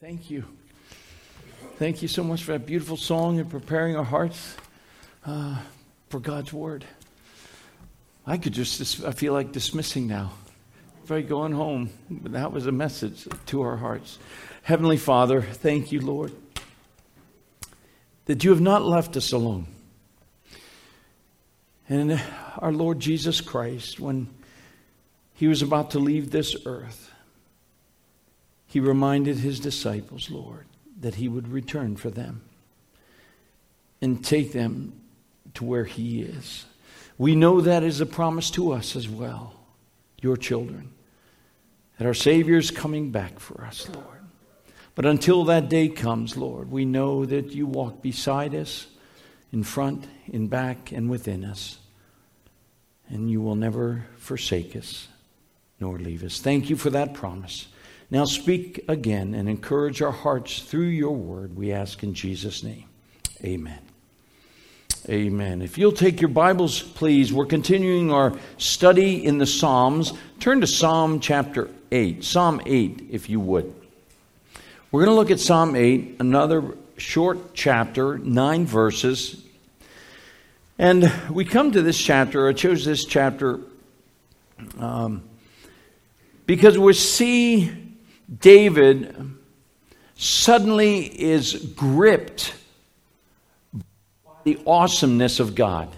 Thank you. Thank you so much for that beautiful song and preparing our hearts uh, for God's Word. I could just, I feel like dismissing now. Right, going home. But that was a message to our hearts. Heavenly Father, thank you, Lord, that you have not left us alone. And our Lord Jesus Christ, when he was about to leave this earth, he reminded his disciples, Lord, that he would return for them and take them to where he is. We know that is a promise to us as well, your children, that our Savior is coming back for us, Lord. But until that day comes, Lord, we know that you walk beside us, in front, in back, and within us. And you will never forsake us nor leave us. Thank you for that promise. Now speak again and encourage our hearts through your word, we ask in Jesus' name. Amen. Amen. If you'll take your Bibles, please, we're continuing our study in the Psalms. Turn to Psalm chapter 8. Psalm 8, if you would. We're going to look at Psalm 8, another short chapter, nine verses. And we come to this chapter, I chose this chapter um, because we see David suddenly is gripped by the awesomeness of God.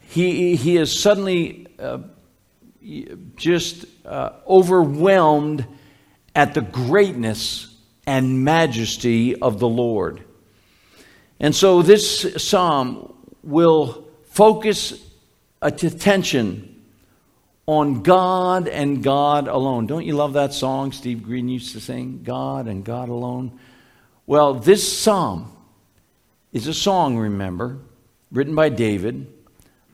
He, he is suddenly uh, just uh, overwhelmed at the greatness and majesty of the Lord. And so this psalm will focus attention on God and God alone. Don't you love that song Steve Green used to sing? God and God alone. Well, this psalm is a song, remember, written by David,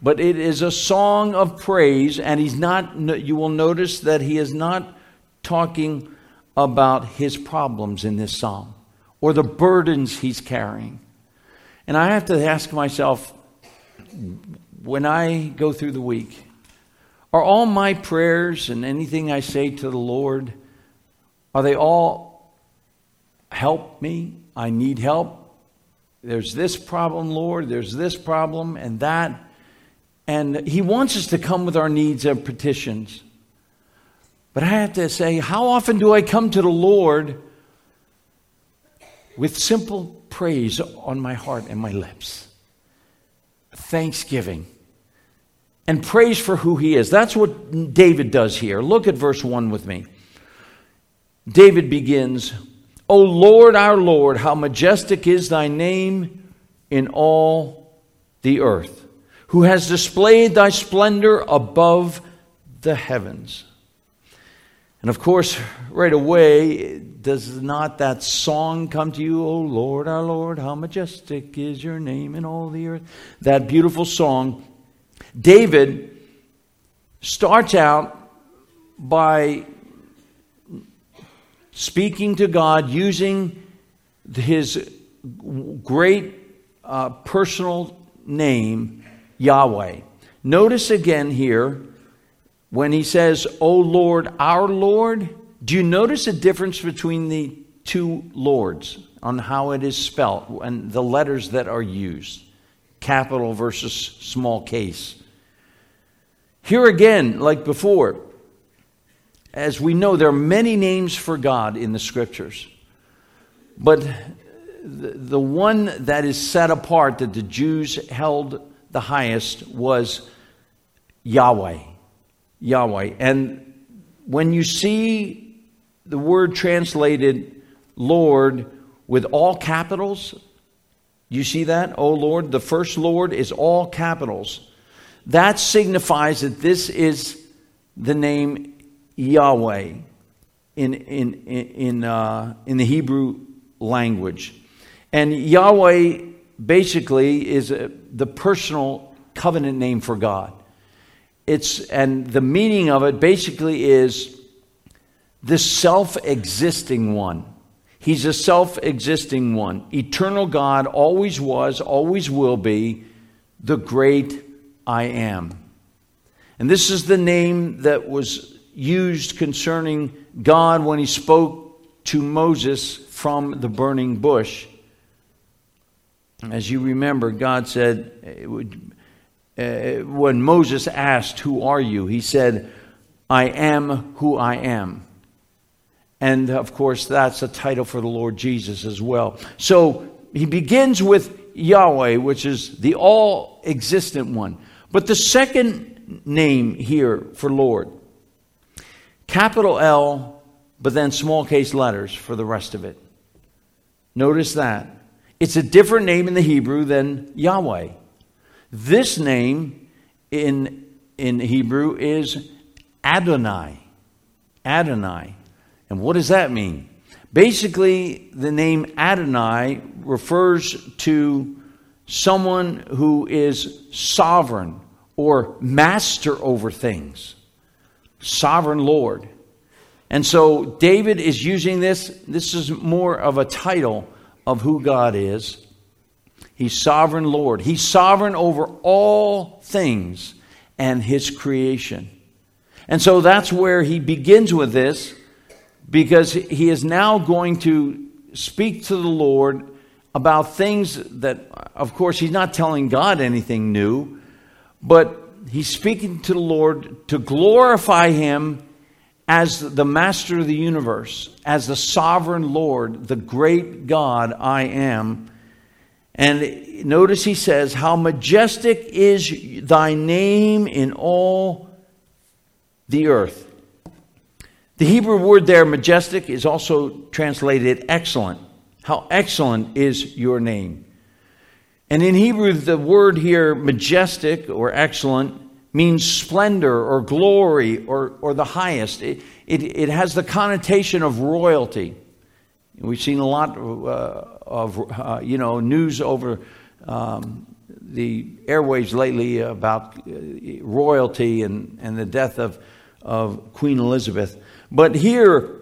but it is a song of praise, and he's not, you will notice that he is not talking about his problems in this psalm or the burdens he's carrying. And I have to ask myself, when I go through the week, are all my prayers and anything I say to the Lord, are they all help me? I need help. There's this problem, Lord. There's this problem and that. And He wants us to come with our needs and petitions. But I have to say, how often do I come to the Lord with simple praise on my heart and my lips? Thanksgiving and praise for who he is. That's what David does here. Look at verse 1 with me. David begins, O Lord, our Lord, how majestic is thy name in all the earth, who has displayed thy splendor above the heavens. And of course, right away, does not that song come to you? O Lord, our Lord, how majestic is your name in all the earth? That beautiful song David starts out by speaking to God using his great uh, personal name, Yahweh. Notice again here when he says, O Lord, our Lord. Do you notice a difference between the two Lords on how it is spelt and the letters that are used? Capital versus small case. Here again, like before, as we know, there are many names for God in the scriptures. But the, one that is set apart that the Jews held the highest was Yahweh. Yahweh. And when you see the word translated Lord with all capitals, you see that? Oh Lord, the first Lord is all capitals. That signifies that this is the name Yahweh in, in, in, uh, in the Hebrew language. And Yahweh basically is a, the personal covenant name for God. It's, and the meaning of it basically is the self existing one. He's a self existing one. Eternal God always was, always will be the great I am. And this is the name that was used concerning God when he spoke to Moses from the burning bush. As you remember, God said, uh, when Moses asked, Who are you? He said, I am who I am. And of course, that's a title for the Lord Jesus as well. So he begins with Yahweh, which is the all existent one. But the second name here for Lord, capital L, but then small case letters for the rest of it. Notice that. It's a different name in the Hebrew than Yahweh. This name in, in Hebrew is Adonai. Adonai. And what does that mean? Basically, the name Adonai refers to someone who is sovereign or master over things, sovereign Lord. And so David is using this. This is more of a title of who God is. He's sovereign Lord. He's sovereign over all things and his creation. And so that's where he begins with this because he is now going to speak to the Lord about things that, of course, he's not telling God anything new, but he's speaking to the Lord to glorify him as the master of the universe, as the sovereign Lord, the great God I am. And notice he says, How majestic is thy name in all the earth. The Hebrew word there, majestic, is also translated excellent. How excellent is your name? And in Hebrew, the word here, majestic or excellent, means splendor or glory or, or the highest. It, it, it has the connotation of royalty. We've seen a lot uh, of uh, you know news over um, the airwaves lately about uh, royalty and, and the death of, of Queen Elizabeth. But here,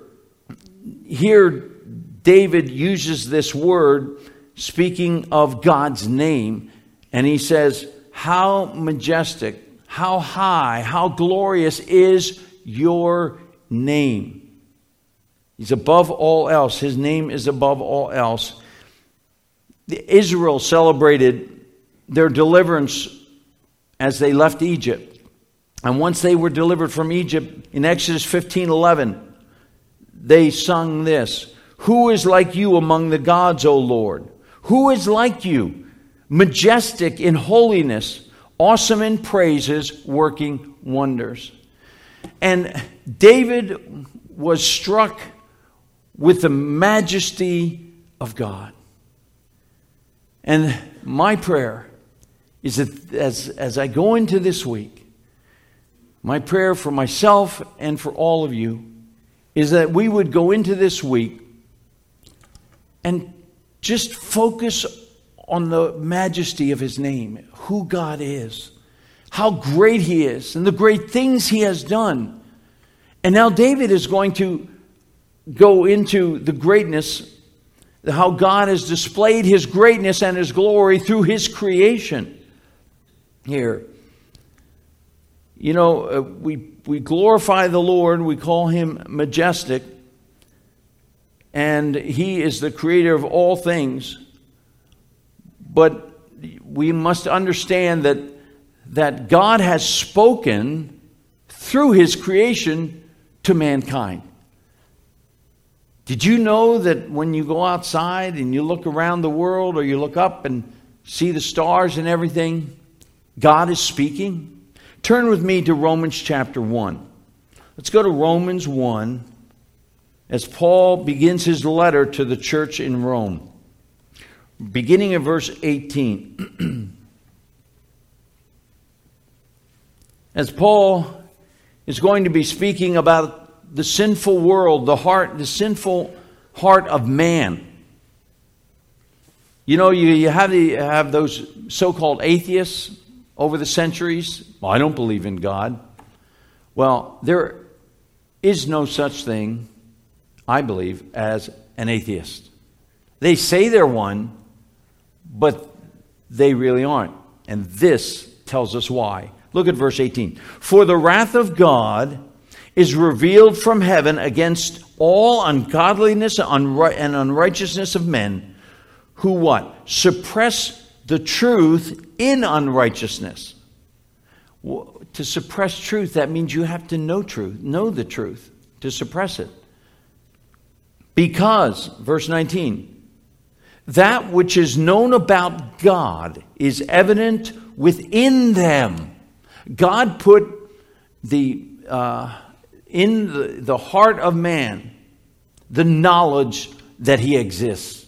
here David uses this word speaking of God's name, and he says, How majestic, how high, how glorious is your name. He's above all else. His name is above all else. Israel celebrated their deliverance as they left Egypt. And once they were delivered from Egypt in Exodus 15 11, they sung this Who is like you among the gods, O Lord? Who is like you? Majestic in holiness, awesome in praises, working wonders. And David was struck with the majesty of God. And my prayer is that as, as I go into this week, my prayer for myself and for all of you is that we would go into this week and just focus on the majesty of His name, who God is, how great He is, and the great things He has done. And now David is going to go into the greatness, how God has displayed His greatness and His glory through His creation here. You know, uh, we, we glorify the Lord, we call him majestic, and he is the creator of all things. But we must understand that, that God has spoken through his creation to mankind. Did you know that when you go outside and you look around the world or you look up and see the stars and everything, God is speaking? Turn with me to Romans chapter 1. Let's go to Romans 1 as Paul begins his letter to the church in Rome. Beginning of verse 18. as Paul is going to be speaking about the sinful world, the heart, the sinful heart of man. You know, you, you have, the, have those so called atheists over the centuries? I don't believe in God. Well, there is no such thing, I believe, as an atheist. They say they're one, but they really aren't. And this tells us why. Look at verse 18. For the wrath of God is revealed from heaven against all ungodliness and unrighteousness of men who what? Suppress the truth in unrighteousness. To suppress truth, that means you have to know truth, know the truth, to suppress it. Because, verse 19, that which is known about God is evident within them. God put the, uh, in the, the heart of man the knowledge that he exists.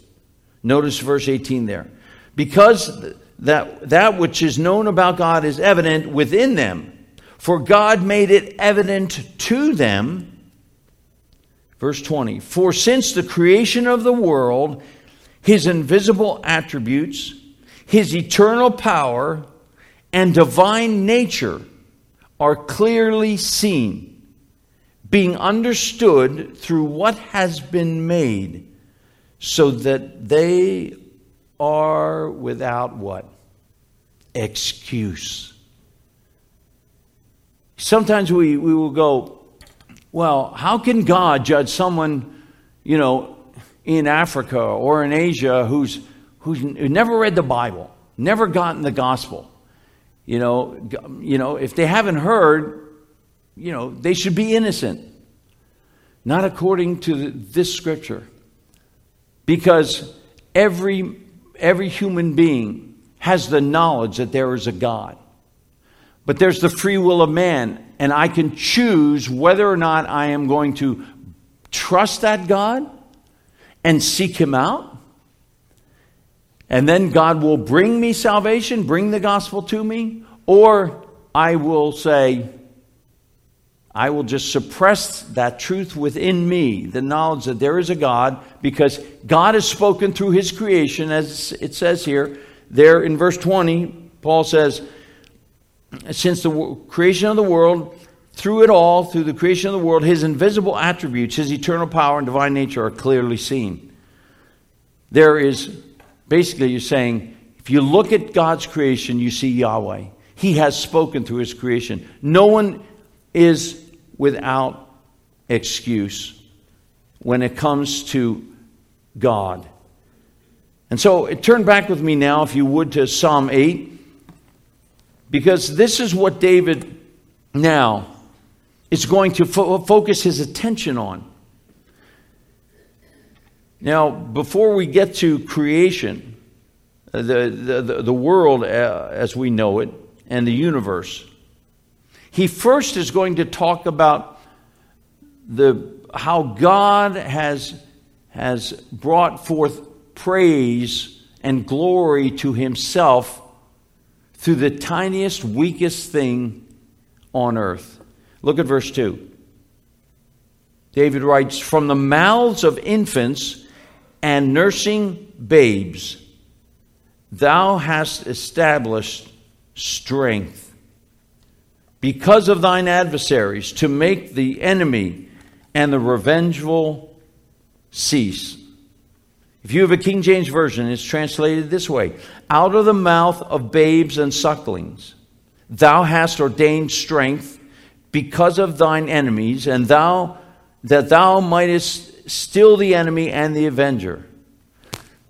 Notice verse 18 there. Because that, that which is known about God is evident within them, for God made it evident to them. Verse 20 For since the creation of the world, his invisible attributes, his eternal power, and divine nature are clearly seen, being understood through what has been made, so that they are without what? Excuse. Sometimes we, we will go, well, how can God judge someone, you know, in Africa or in Asia who's, who's never read the Bible, never gotten the gospel? You know, you know, if they haven't heard, you know, they should be innocent. Not according to this scripture. Because every, every human being has the knowledge that there is a God. But there's the free will of man, and I can choose whether or not I am going to trust that God and seek Him out and then God will bring me salvation, bring the gospel to me, or I will say, I will just suppress that truth within me, the knowledge that there is a God, because God has spoken through his creation, as it says here. There in verse 20, Paul says, Since the creation of the world, through it all, through the creation of the world, his invisible attributes, his eternal power and divine nature are clearly seen. There is Basically, you're saying if you look at God's creation, you see Yahweh. He has spoken through his creation. No one is without excuse when it comes to God. And so turn back with me now, if you would, to Psalm 8, because this is what David now is going to fo- focus his attention on. Now, before we get to creation, the, the, the world uh, as we know it, and the universe, he first is going to talk about the, how God has, has brought forth praise and glory to himself through the tiniest, weakest thing on earth. Look at verse 2. David writes, From the mouths of infants, and nursing babes, thou hast established strength because of thine adversaries to make the enemy and the revengeful cease. If you have a King James Version, it's translated this way Out of the mouth of babes and sucklings, thou hast ordained strength because of thine enemies, and thou that thou mightest still the enemy and the avenger.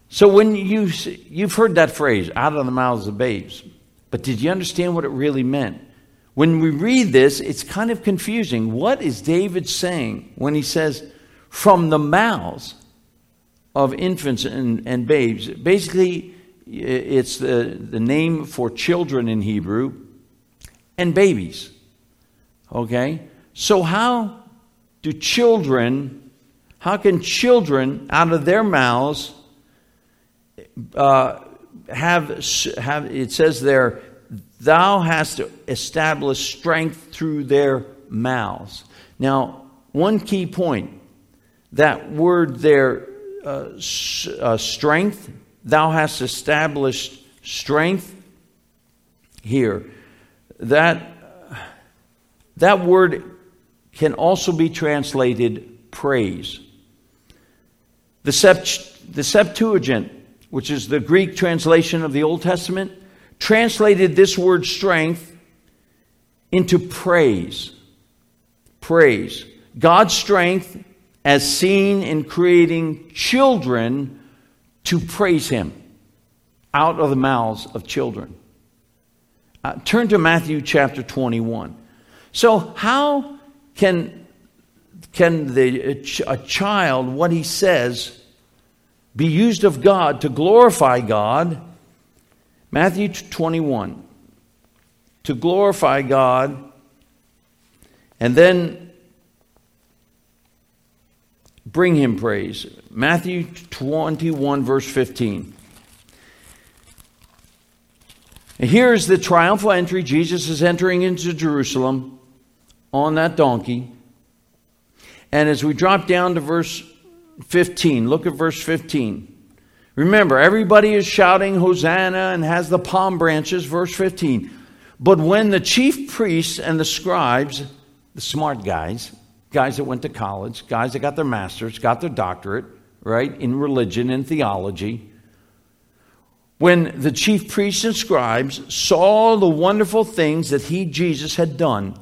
So when you you've heard that phrase out of the mouths of babes, but did you understand what it really meant? When we read this, it's kind of confusing. What is David saying when he says from the mouths of infants and, and babes? Basically, it's the, the name for children in Hebrew and babies. Okay? So, how do children how can children out of their mouths uh, have, have, it says there, thou hast established strength through their mouths. Now, one key point that word there, uh, uh, strength, thou hast established strength here. That, that word can also be translated praise. The, Sept- the Septuagint, which is the Greek translation of the Old Testament, translated this word strength into praise. praise. God's strength as seen in creating children to praise Him out of the mouths of children. Uh, turn to Matthew chapter 21. So, how can, can the, a child, what he says, be used of God to glorify God? Matthew 21. To glorify God, and then bring him praise. Matthew 21, verse 15. And here's the triumphal entry. Jesus is entering into Jerusalem on that donkey. And as we drop down to verse 15, look at verse 15. Remember, everybody is shouting Hosanna and has the palm branches, verse 15. But when the chief priests and the scribes, the smart guys, guys that went to college, guys that got their masters, got their doctorate, right, in religion and theology, when the chief priests and scribes saw the wonderful things that he, Jesus, had done,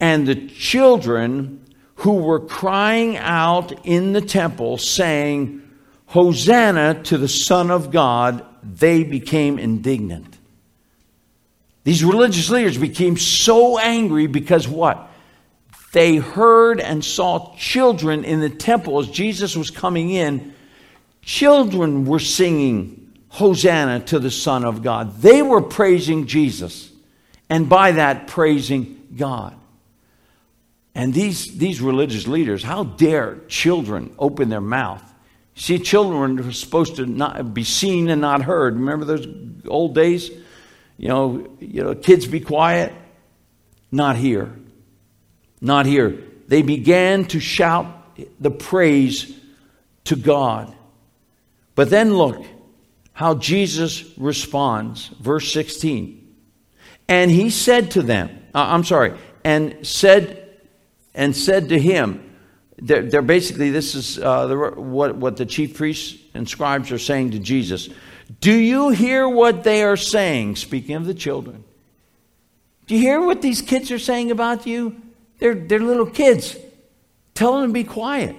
and the children who were crying out in the temple, saying, Hosanna to the Son of God, they became indignant. These religious leaders became so angry because what? They heard and saw children in the temple as Jesus was coming in. Children were singing Hosanna to the Son of God. They were praising Jesus, and by that, praising God. And these, these religious leaders, how dare children open their mouth? See, children were supposed to not be seen and not heard. Remember those old days? You know, you know, kids be quiet. Not here. Not here. They began to shout the praise to God. But then look, how Jesus responds. Verse 16. And he said to them, uh, I'm sorry, and said, and said to him, they're, they're basically, this is uh, the, what, what the chief priests and scribes are saying to Jesus. Do you hear what they are saying? Speaking of the children. Do you hear what these kids are saying about you? They're, they're little kids. Tell them to be quiet.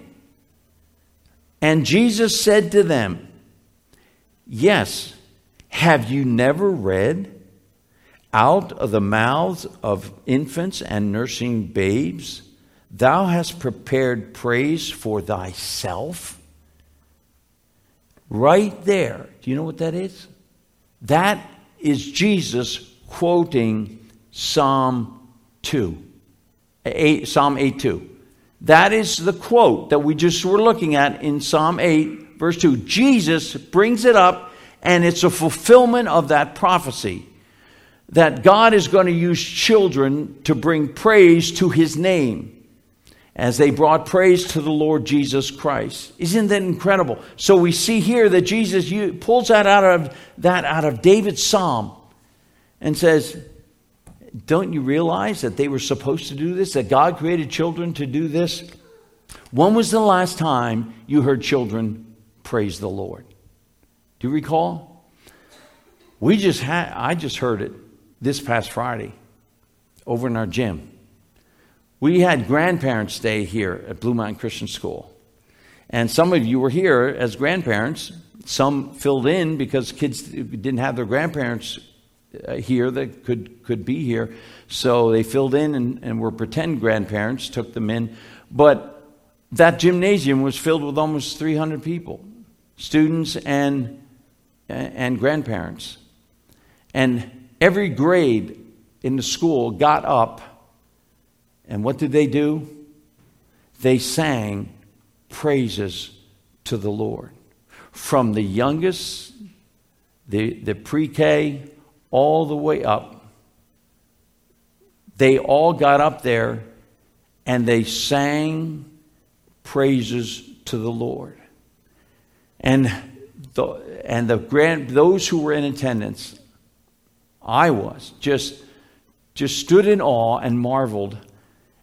And Jesus said to them, Yes. Have you never read? Out of the mouths of infants and nursing babes, thou hast prepared praise for thyself. Right there. Do you know what that is? That is Jesus quoting Psalm 2. Eight, Psalm 8 2. That is the quote that we just were looking at in Psalm 8 verse 2. Jesus brings it up, and it's a fulfillment of that prophecy that God is going to use children to bring praise to his name as they brought praise to the Lord Jesus Christ. Isn't that incredible? So we see here that Jesus pulls that out of that out of David's psalm and says, "Don't you realize that they were supposed to do this? That God created children to do this?" When was the last time you heard children praise the Lord. Do you recall? We just had, I just heard it this past Friday over in our gym. We had grandparents stay here at Blue Mountain Christian School. And some of you were here as grandparents. Some filled in because kids didn't have their grandparents uh, here that could, could be here. So they filled in and, and were pretend grandparents, took them in. But that gymnasium was filled with almost 300 people students and, and grandparents. And every grade in the school got up, and what did they do? They sang praises to the Lord. From the youngest, the, the pre K, all the way up, they all got up there and they sang praises to the Lord. And the, and the grand, those who were in attendance, I was, just, just stood in awe and marveled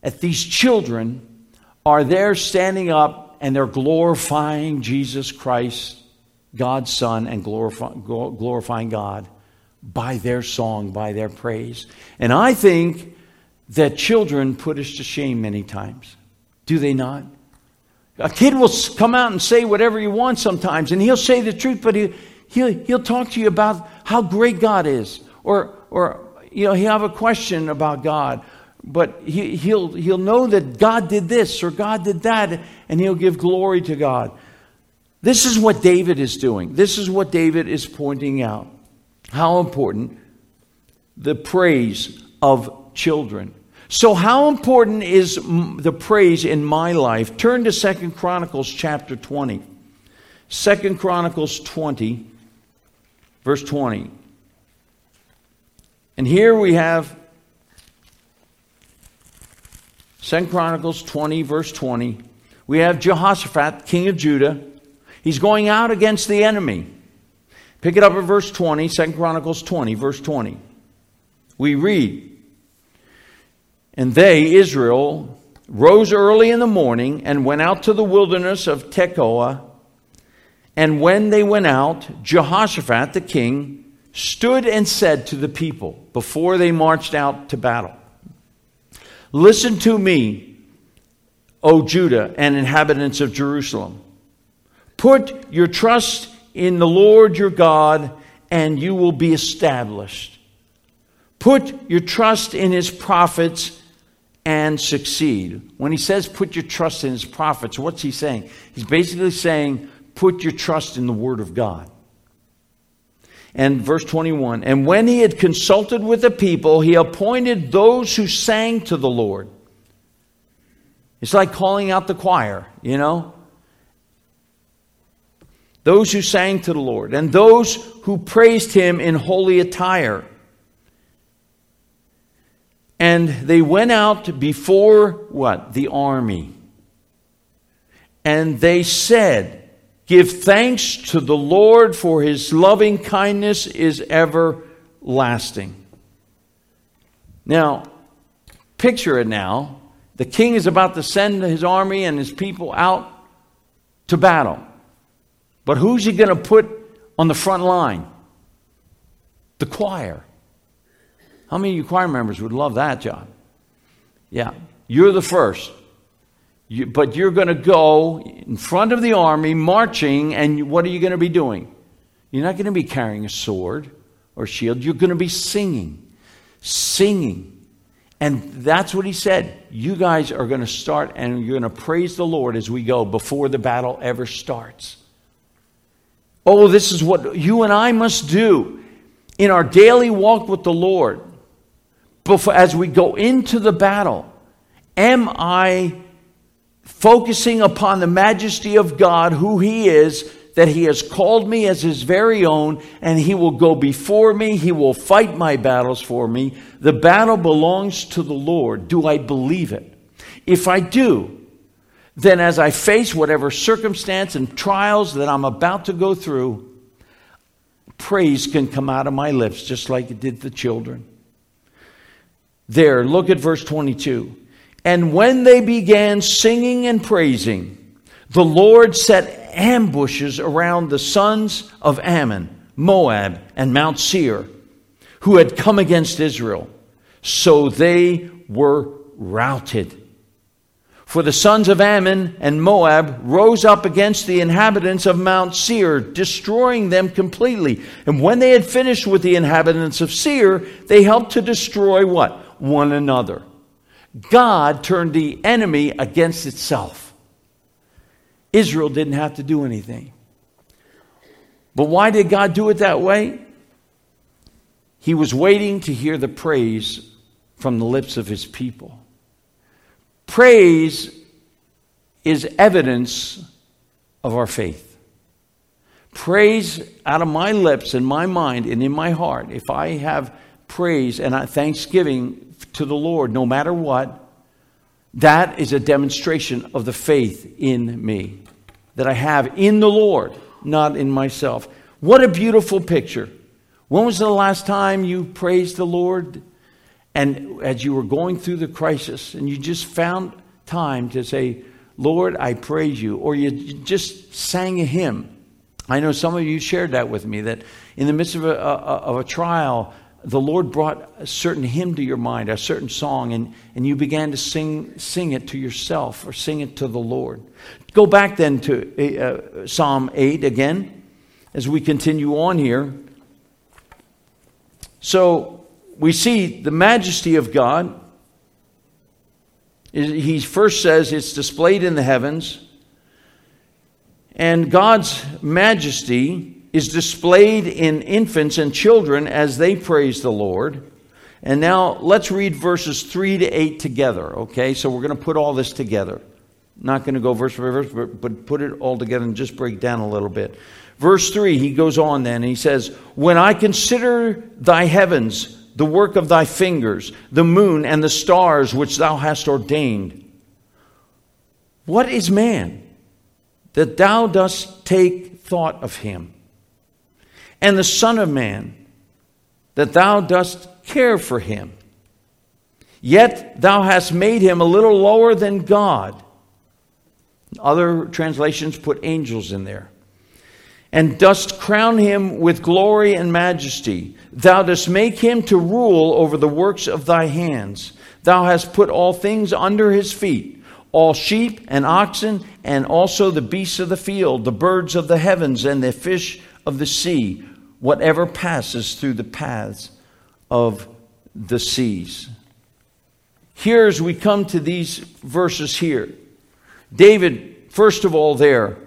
at these children are there standing up and they're glorifying Jesus Christ, God's Son, and glorify, glorifying God by their song, by their praise. And I think that children put us to shame many times. Do they not? A kid will come out and say whatever he wants sometimes, and he'll say the truth, but he, he'll, he'll talk to you about how great God is. Or, or you know, he'll have a question about God, but he, he'll, he'll know that God did this or God did that, and he'll give glory to God. This is what David is doing. This is what David is pointing out. How important the praise of children. So, how important is the praise in my life? Turn to Second Chronicles chapter 20. Second Chronicles 20, verse 20. And here we have Second Chronicles 20, verse 20. We have Jehoshaphat, king of Judah. He's going out against the enemy. Pick it up at verse 20, 2 Chronicles 20, verse 20. We read, and they, Israel, rose early in the morning and went out to the wilderness of Tekoa. And when they went out, Jehoshaphat the king stood and said to the people before they marched out to battle Listen to me, O Judah and inhabitants of Jerusalem. Put your trust in the Lord your God, and you will be established. Put your trust in his prophets and succeed. When he says put your trust in his prophets, what's he saying? He's basically saying put your trust in the word of God. And verse 21 And when he had consulted with the people, he appointed those who sang to the Lord. It's like calling out the choir, you know? Those who sang to the Lord, and those who praised him in holy attire. And they went out before what? The army. And they said, Give thanks to the Lord, for his loving kindness is everlasting. Now, picture it now. The king is about to send his army and his people out to battle. But who's he going to put on the front line? The choir. How many of you choir members would love that job? Yeah, you're the first. You, but you're going to go in front of the army marching, and what are you going to be doing? You're not going to be carrying a sword or shield. You're going to be singing. Singing. And that's what he said. You guys are going to start and you're going to praise the Lord as we go before the battle ever starts. Oh, this is what you and I must do in our daily walk with the Lord before, as we go into the battle, am I focusing upon the majesty of God, who He is, that He has called me as His very own, and He will go before me, He will fight my battles for me. The battle belongs to the Lord. Do I believe it? If I do, then as I face whatever circumstance and trials that I'm about to go through, praise can come out of my lips just like it did the children. There, look at verse 22. And when they began singing and praising, the Lord set ambushes around the sons of Ammon, Moab, and Mount Seir, who had come against Israel. So they were routed. For the sons of Ammon and Moab rose up against the inhabitants of Mount Seir, destroying them completely. And when they had finished with the inhabitants of Seir, they helped to destroy what? one another. God turned the enemy against itself. Israel didn't have to do anything. But why did God do it that way? He was waiting to hear the praise from the lips of his people. Praise is evidence of our faith. Praise out of my lips and my mind and in my heart, if I have praise and thanksgiving to the Lord no matter what, that is a demonstration of the faith in me that I have in the Lord, not in myself. What a beautiful picture. When was the last time you praised the Lord? And as you were going through the crisis and you just found time to say, Lord, I praise you, or you just sang a hymn. I know some of you shared that with me that in the midst of a, a of a trial, the Lord brought a certain hymn to your mind, a certain song, and, and you began to sing, sing it to yourself or sing it to the Lord. Go back then to uh, Psalm 8 again as we continue on here. So we see the majesty of God. He first says it's displayed in the heavens, and God's majesty is displayed in infants and children as they praise the Lord. And now let's read verses 3 to 8 together, okay? So we're going to put all this together. Not going to go verse by verse, but, but put it all together and just break down a little bit. Verse 3, he goes on then, and he says, When I consider thy heavens, the work of thy fingers, the moon and the stars which thou hast ordained, what is man that thou dost take thought of him? And the Son of Man, that thou dost care for him. Yet thou hast made him a little lower than God. Other translations put angels in there. And dost crown him with glory and majesty. Thou dost make him to rule over the works of thy hands. Thou hast put all things under his feet all sheep and oxen, and also the beasts of the field, the birds of the heavens, and the fish of the sea whatever passes through the paths of the seas. Here, as we come to these verses here, David, first of all, there,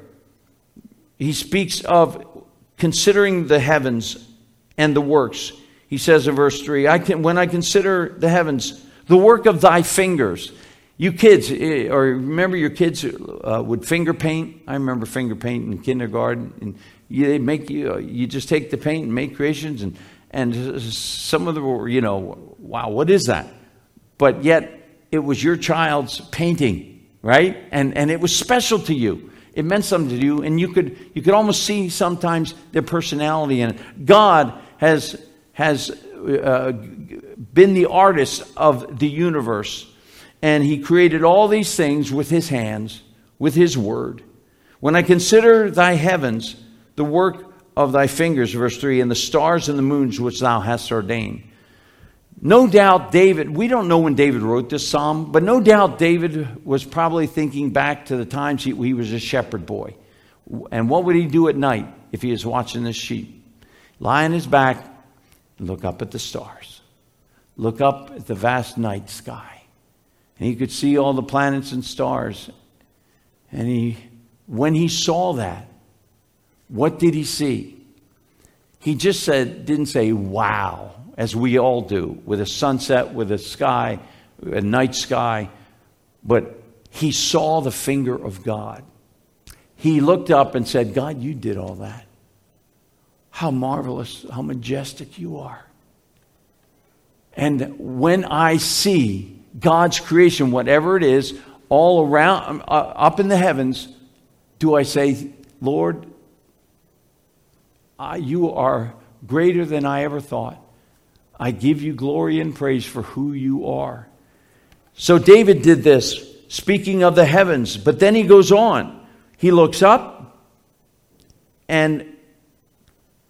he speaks of considering the heavens and the works. He says in verse 3 I can, When I consider the heavens, the work of thy fingers. You kids, eh, or remember your kids uh, would finger paint? I remember finger paint in kindergarten. And you, they make you, uh, you just take the paint and make creations, and, and some of them were, you know, wow, what is that? But yet, it was your child's painting, right? And, and it was special to you. It meant something to you, and you could, you could almost see sometimes their personality in it. God has, has uh, been the artist of the universe, and He created all these things with His hands, with His word. When I consider thy heavens, the work of thy fingers, verse 3, and the stars and the moons which thou hast ordained. No doubt David, we don't know when David wrote this psalm, but no doubt David was probably thinking back to the times he, he was a shepherd boy. And what would he do at night if he was watching the sheep? Lie on his back and look up at the stars, look up at the vast night sky. And he could see all the planets and stars. And he, when he saw that, what did he see? He just said, didn't say, wow, as we all do, with a sunset, with a sky, a night sky, but he saw the finger of God. He looked up and said, God, you did all that. How marvelous, how majestic you are. And when I see God's creation, whatever it is, all around, uh, up in the heavens, do I say, Lord, I, you are greater than I ever thought. I give you glory and praise for who you are. So David did this, speaking of the heavens, but then he goes on. He looks up and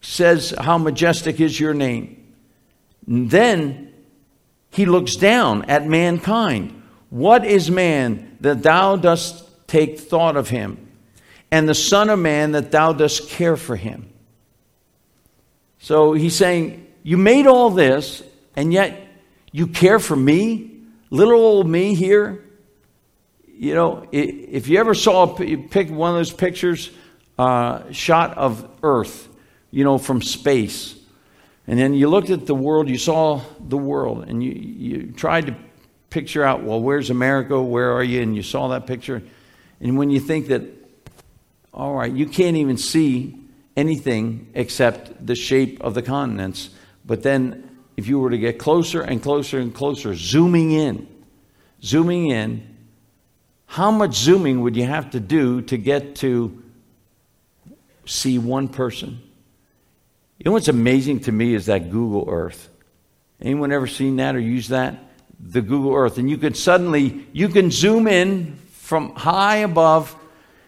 says, How majestic is your name. And then he looks down at mankind. What is man that thou dost take thought of him, and the Son of Man that thou dost care for him? So he's saying, You made all this, and yet you care for me, little old me here. You know, if you ever saw pick one of those pictures, uh, shot of Earth, you know, from space, and then you looked at the world, you saw the world, and you, you tried to picture out, well, where's America? Where are you? And you saw that picture. And when you think that, all right, you can't even see anything except the shape of the continents. But then, if you were to get closer and closer and closer, zooming in, zooming in, how much zooming would you have to do to get to see one person? You know what's amazing to me is that Google Earth. Anyone ever seen that or used that? The Google Earth. And you could suddenly, you can zoom in from high above,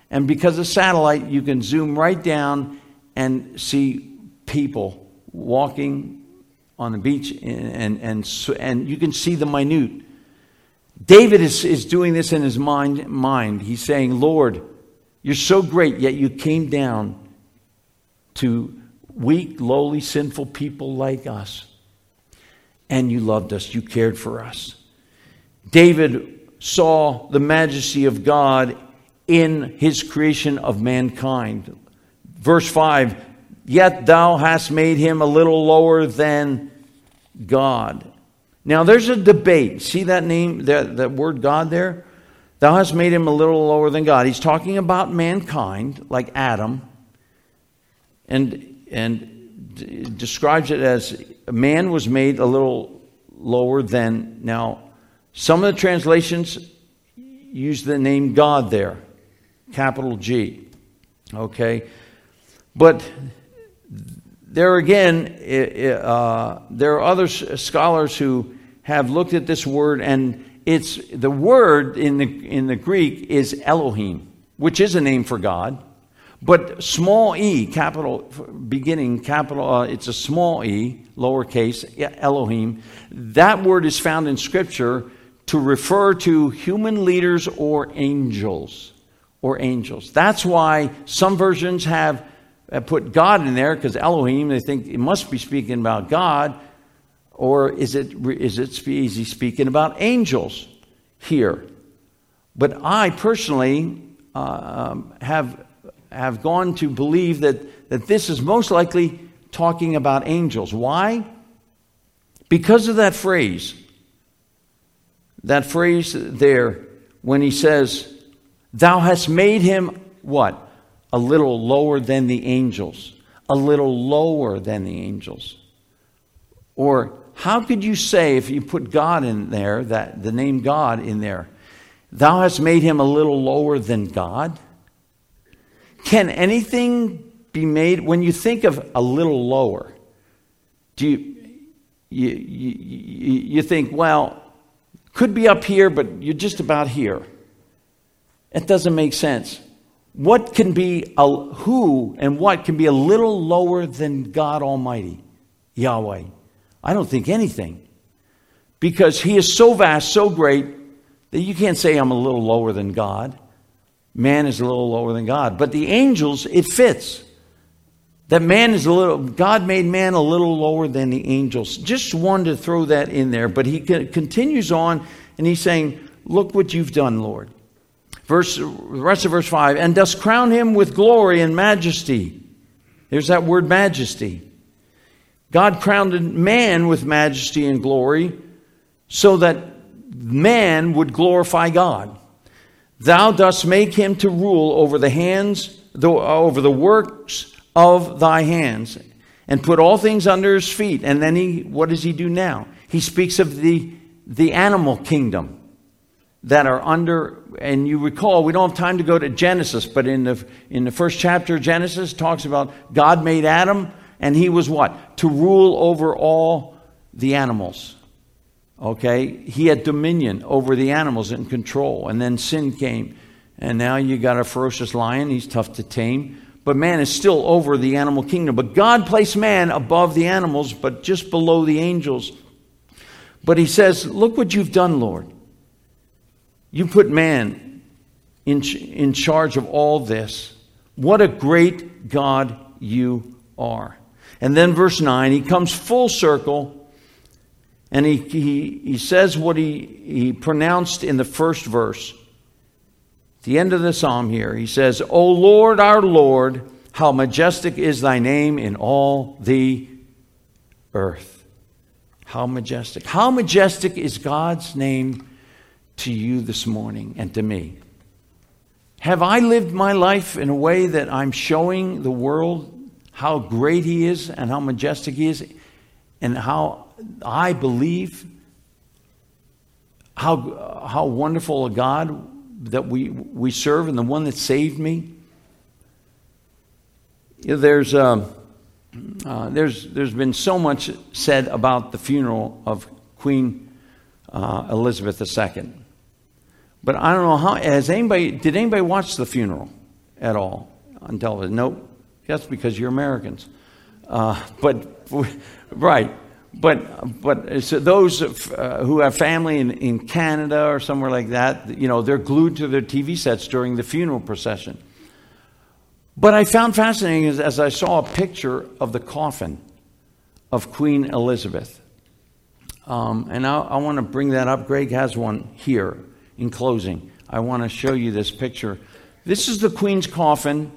and because of satellite, you can zoom right down and see people walking on the beach, and, and, and, you can see the minute. David is, is doing this in his mind, mind. He's saying, Lord, you're so great, yet you came down to weak, lowly, sinful people like us. And you loved us, you cared for us. David saw the majesty of God in his creation of mankind. Verse 5 Yet thou hast made him a little lower than God. Now there's a debate. See that name, that, that word God there? Thou hast made him a little lower than God. He's talking about mankind, like Adam, and, and d- describes it as man was made a little lower than. Now, some of the translations use the name God there, capital G. Okay? But there again, uh, there are other scholars who have looked at this word, and it's the word in the in the Greek is Elohim, which is a name for God, but small e, capital beginning, capital. Uh, it's a small e, lowercase Elohim. That word is found in Scripture to refer to human leaders or angels, or angels. That's why some versions have uh, put God in there because Elohim, they think it must be speaking about God, or is it, is it is he speaking about angels here? But I personally uh, um, have, have gone to believe that, that this is most likely talking about angels. Why? Because of that phrase. That phrase there when he says, Thou hast made him what? A little lower than the angels, a little lower than the angels. Or how could you say, if you put God in there, that the name God in there, thou hast made him a little lower than God? Can anything be made, when you think of a little lower, do you, you, you, you think, well, could be up here, but you're just about here. It doesn't make sense what can be a, who and what can be a little lower than God Almighty, Yahweh? I don't think anything. Because he is so vast, so great, that you can't say I'm a little lower than God. Man is a little lower than God. But the angels, it fits. That man is a little, God made man a little lower than the angels. Just wanted to throw that in there. But he continues on and he's saying, Look what you've done, Lord. Verse, the rest of verse 5 and dost crown him with glory and majesty. There's that word majesty. God crowned man with majesty and glory so that man would glorify God. Thou dost make him to rule over the hands, over the works of thy hands, and put all things under his feet. And then he, what does he do now? He speaks of the, the animal kingdom that are under, and you recall, we don't have time to go to Genesis, but in the, in the first chapter of Genesis, talks about God made Adam, and he was what? To rule over all the animals. Okay? He had dominion over the animals and control. And then sin came. And now you got a ferocious lion. He's tough to tame. But man is still over the animal kingdom. But God placed man above the animals, but just below the angels. But he says, Look what you've done, Lord. You put man in, in charge of all this. What a great God you are. And then, verse 9, he comes full circle and he, he, he says what he, he pronounced in the first verse. At the end of the psalm here, he says, O Lord, our Lord, how majestic is thy name in all the earth. How majestic. How majestic is God's name to you this morning and to me? Have I lived my life in a way that I'm showing the world how great He is and how majestic He is and how I believe how, how wonderful a God that we, we serve and the one that saved me? You know, there's, uh, uh, there's, there's been so much said about the funeral of Queen uh, Elizabeth II. But I don't know how. Has anybody? Did anybody watch the funeral at all on television? Nope. That's because you're Americans. Uh, but right. but but so those uh, who have family in, in Canada or somewhere like that, you know, they're glued to their TV sets during the funeral procession. But I found fascinating as, as I saw a picture of the coffin of Queen Elizabeth. Um, and I, I want to bring that up. Greg has one here in closing. I want to show you this picture. This is the Queen's coffin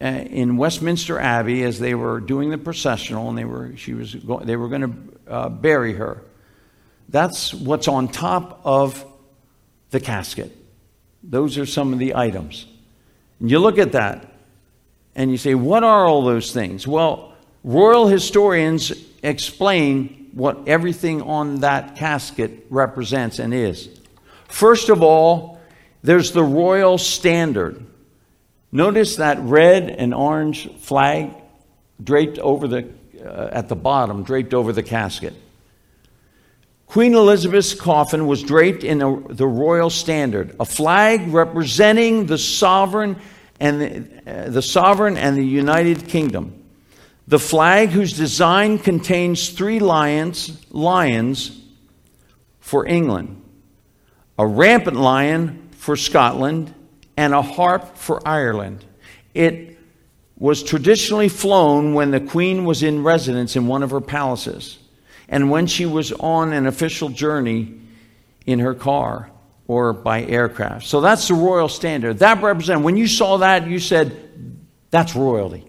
uh, in Westminster Abbey as they were doing the processional, and they were she was go, they were going to uh, bury her. That's what's on top of the casket. Those are some of the items. And you look at that, and you say, what are all those things? Well, royal historians explain what everything on that casket represents and is. First of all, there's the royal standard. Notice that red and orange flag draped over the uh, at the bottom, draped over the casket. Queen Elizabeth's coffin was draped in a, the royal standard, a flag representing the sovereign and the, uh, the sovereign and the United Kingdom. The flag, whose design contains three lions, lions for England, a rampant lion for Scotland, and a harp for Ireland. It was traditionally flown when the Queen was in residence in one of her palaces and when she was on an official journey in her car or by aircraft. So that's the royal standard. That represented, when you saw that, you said, that's royalty.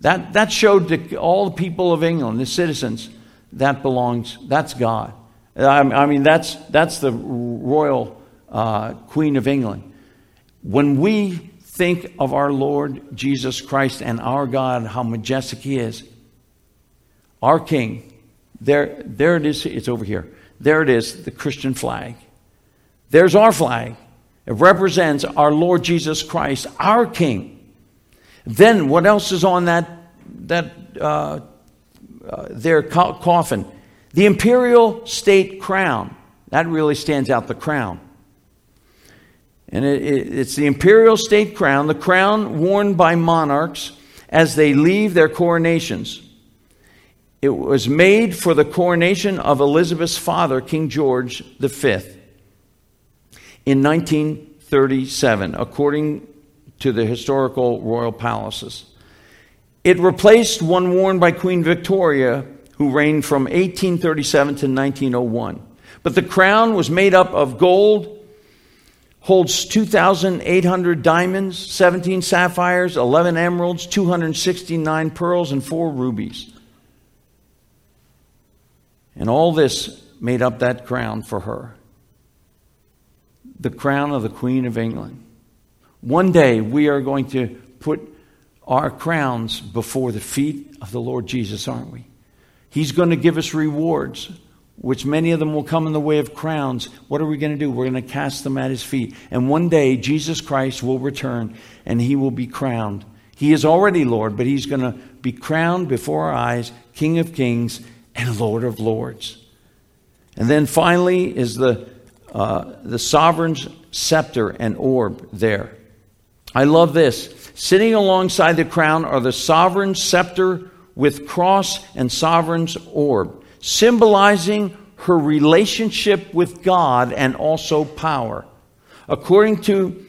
That, that showed to all the people of England, the citizens, that belongs, that's God. I, mean, that's, that's the royal uh, Queen of England. When we think of our Lord Jesus Christ and our God, how majestic He is, our King, there, there it is, it's over here. There it is, the Christian flag. There's our flag. It represents our Lord Jesus Christ, our King. Then what else is on that, that uh, uh, their co- coffin? The imperial state crown. That really stands out, the crown. And it, it, it's the imperial state crown, the crown worn by monarchs as they leave their coronations. It was made for the coronation of Elizabeth's father, King George V, in 1937, according to the historical royal palaces. It replaced one worn by Queen Victoria, who reigned from 1837 to 1901. But the crown was made up of gold, holds 2,800 diamonds, 17 sapphires, 11 emeralds, 269 pearls, and 4 rubies. And all this made up that crown for her the crown of the Queen of England. One day we are going to put our crowns before the feet of the Lord Jesus, aren't we? He's going to give us rewards which many of them will come in the way of crowns, what are we going to do? We're going to cast them at his feet. And one day, Jesus Christ will return and he will be crowned. He is already Lord, but he's going to be crowned before our eyes, King of kings and Lord of lords. And then finally is the, uh, the sovereign's scepter and orb there. I love this. Sitting alongside the crown are the sovereign's scepter with cross and sovereign's orb symbolizing her relationship with God and also power. According to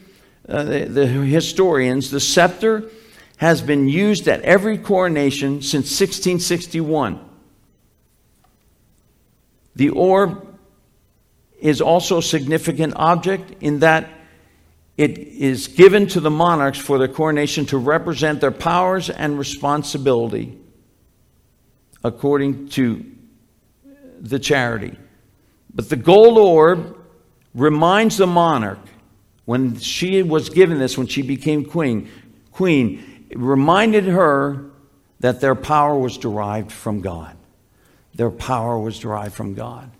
uh, the, the historians, the scepter has been used at every coronation since 1661. The orb is also a significant object in that it is given to the monarchs for their coronation to represent their powers and responsibility according to the charity. But the gold orb reminds the monarch when she was given this, when she became queen, queen, reminded her that their power was derived from God. Their power was derived from God.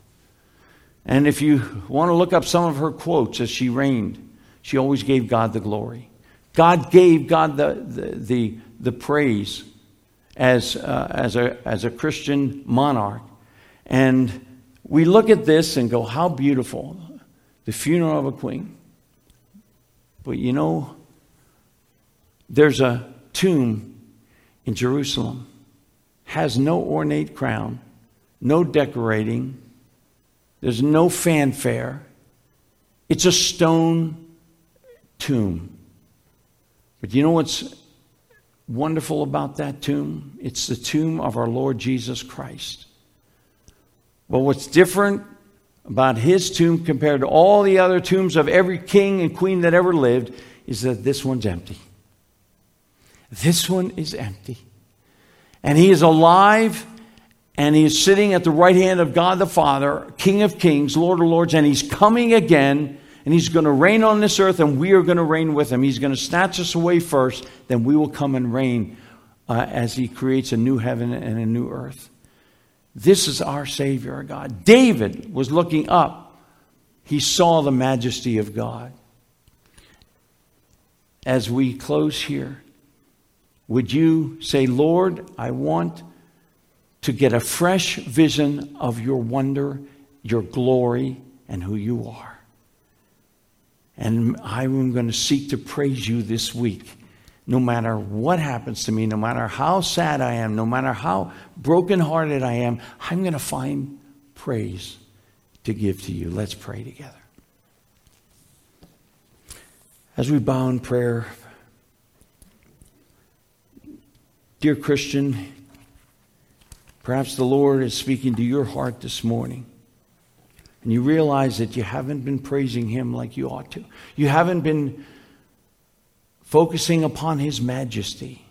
And if you want to look up some of her quotes as she reigned, she always gave God the glory. God gave God the, the, the, the praise as, uh, as, a, as a Christian monarch. And we look at this and go, how beautiful, the funeral of a queen. But you know, there's a tomb in Jerusalem, has no ornate crown, no decorating, there's no fanfare. It's a stone tomb. But you know what's wonderful about that tomb? It's the tomb of our Lord Jesus Christ. But what's different about his tomb compared to all the other tombs of every king and queen that ever lived is that this one's empty. This one is empty. And he is alive and he is sitting at the right hand of God the Father, King of kings, Lord of lords, and he's coming again and he's going to reign on this earth and we are going to reign with him. He's going to snatch us away first, then we will come and reign uh, as he creates a new heaven and a new earth. This is our Savior, our God. David was looking up, he saw the majesty of God. As we close here, would you say, Lord, I want to get a fresh vision of your wonder, your glory, and who you are? And I'm going to seek to praise you this week no matter what happens to me, no matter how sad I am, no matter how brokenhearted I am, I'm going to find praise to give to you. Let's pray together. As we bow in prayer, dear Christian, perhaps the Lord is speaking to your heart this morning. And you realize that you haven't been praising Him like you ought to. You haven't been focusing upon His majesty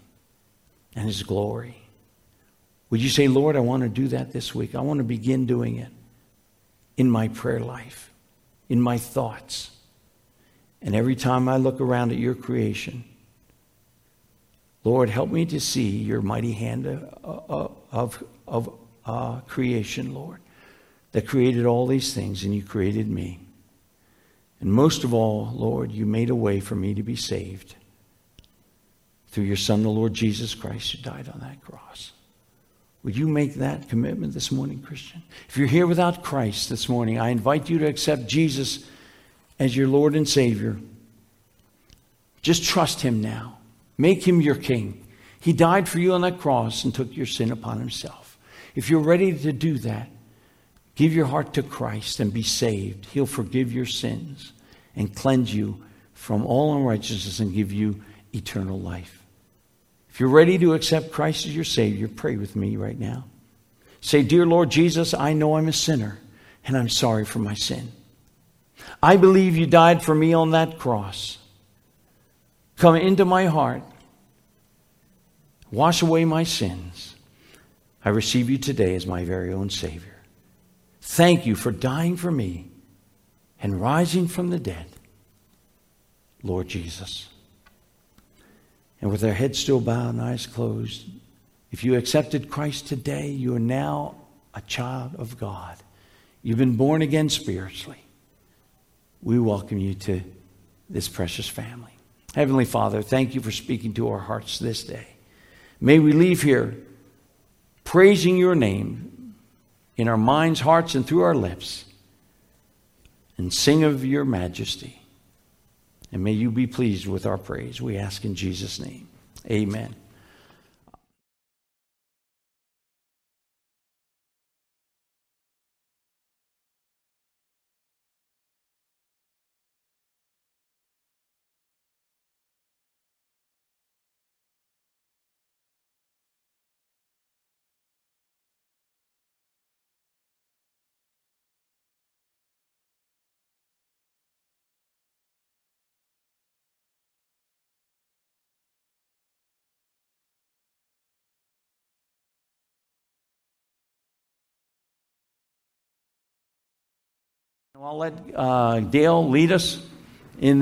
and His glory. Would you say, Lord, I want to do that this week? I want to begin doing it in my prayer life, in my thoughts. And every time I look around at your creation, Lord, help me to see your mighty hand of, of, of uh, creation, Lord, that created all these things, and you created me. And most of all, Lord, you made a way for me to be saved through your Son, the Lord Jesus Christ, who died on that cross. Would you make that commitment this morning, Christian? If you're here without Christ this morning, I invite you to accept Jesus as your Lord and Savior. Just trust Him now. Make Him your King. He died for you on that cross and took your sin upon Himself. If you're ready to do that, give your heart to Christ and be saved. He'll forgive your sins and cleanse you from all unrighteousness and give you eternal life. If you're ready to accept Christ as your Savior, pray with me right now. Say, Dear Lord Jesus, I know I'm a sinner and I'm sorry for my sin. I believe you died for me on that cross. Come into my heart. Wash away my sins. I receive you today as my very own Savior. Thank you for dying for me and rising from the dead, Lord Jesus. And with their heads still bowed and eyes closed, if you accepted Christ today, you are now a child of God. You've been born again spiritually. We welcome you to this precious family. Heavenly Father, thank you for speaking to our hearts this day. May we leave here praising your name in our minds, hearts, and through our lips and sing of your majesty. And may you be pleased with our praise. We ask in Jesus' name. Amen. I'll let uh, Dale lead us.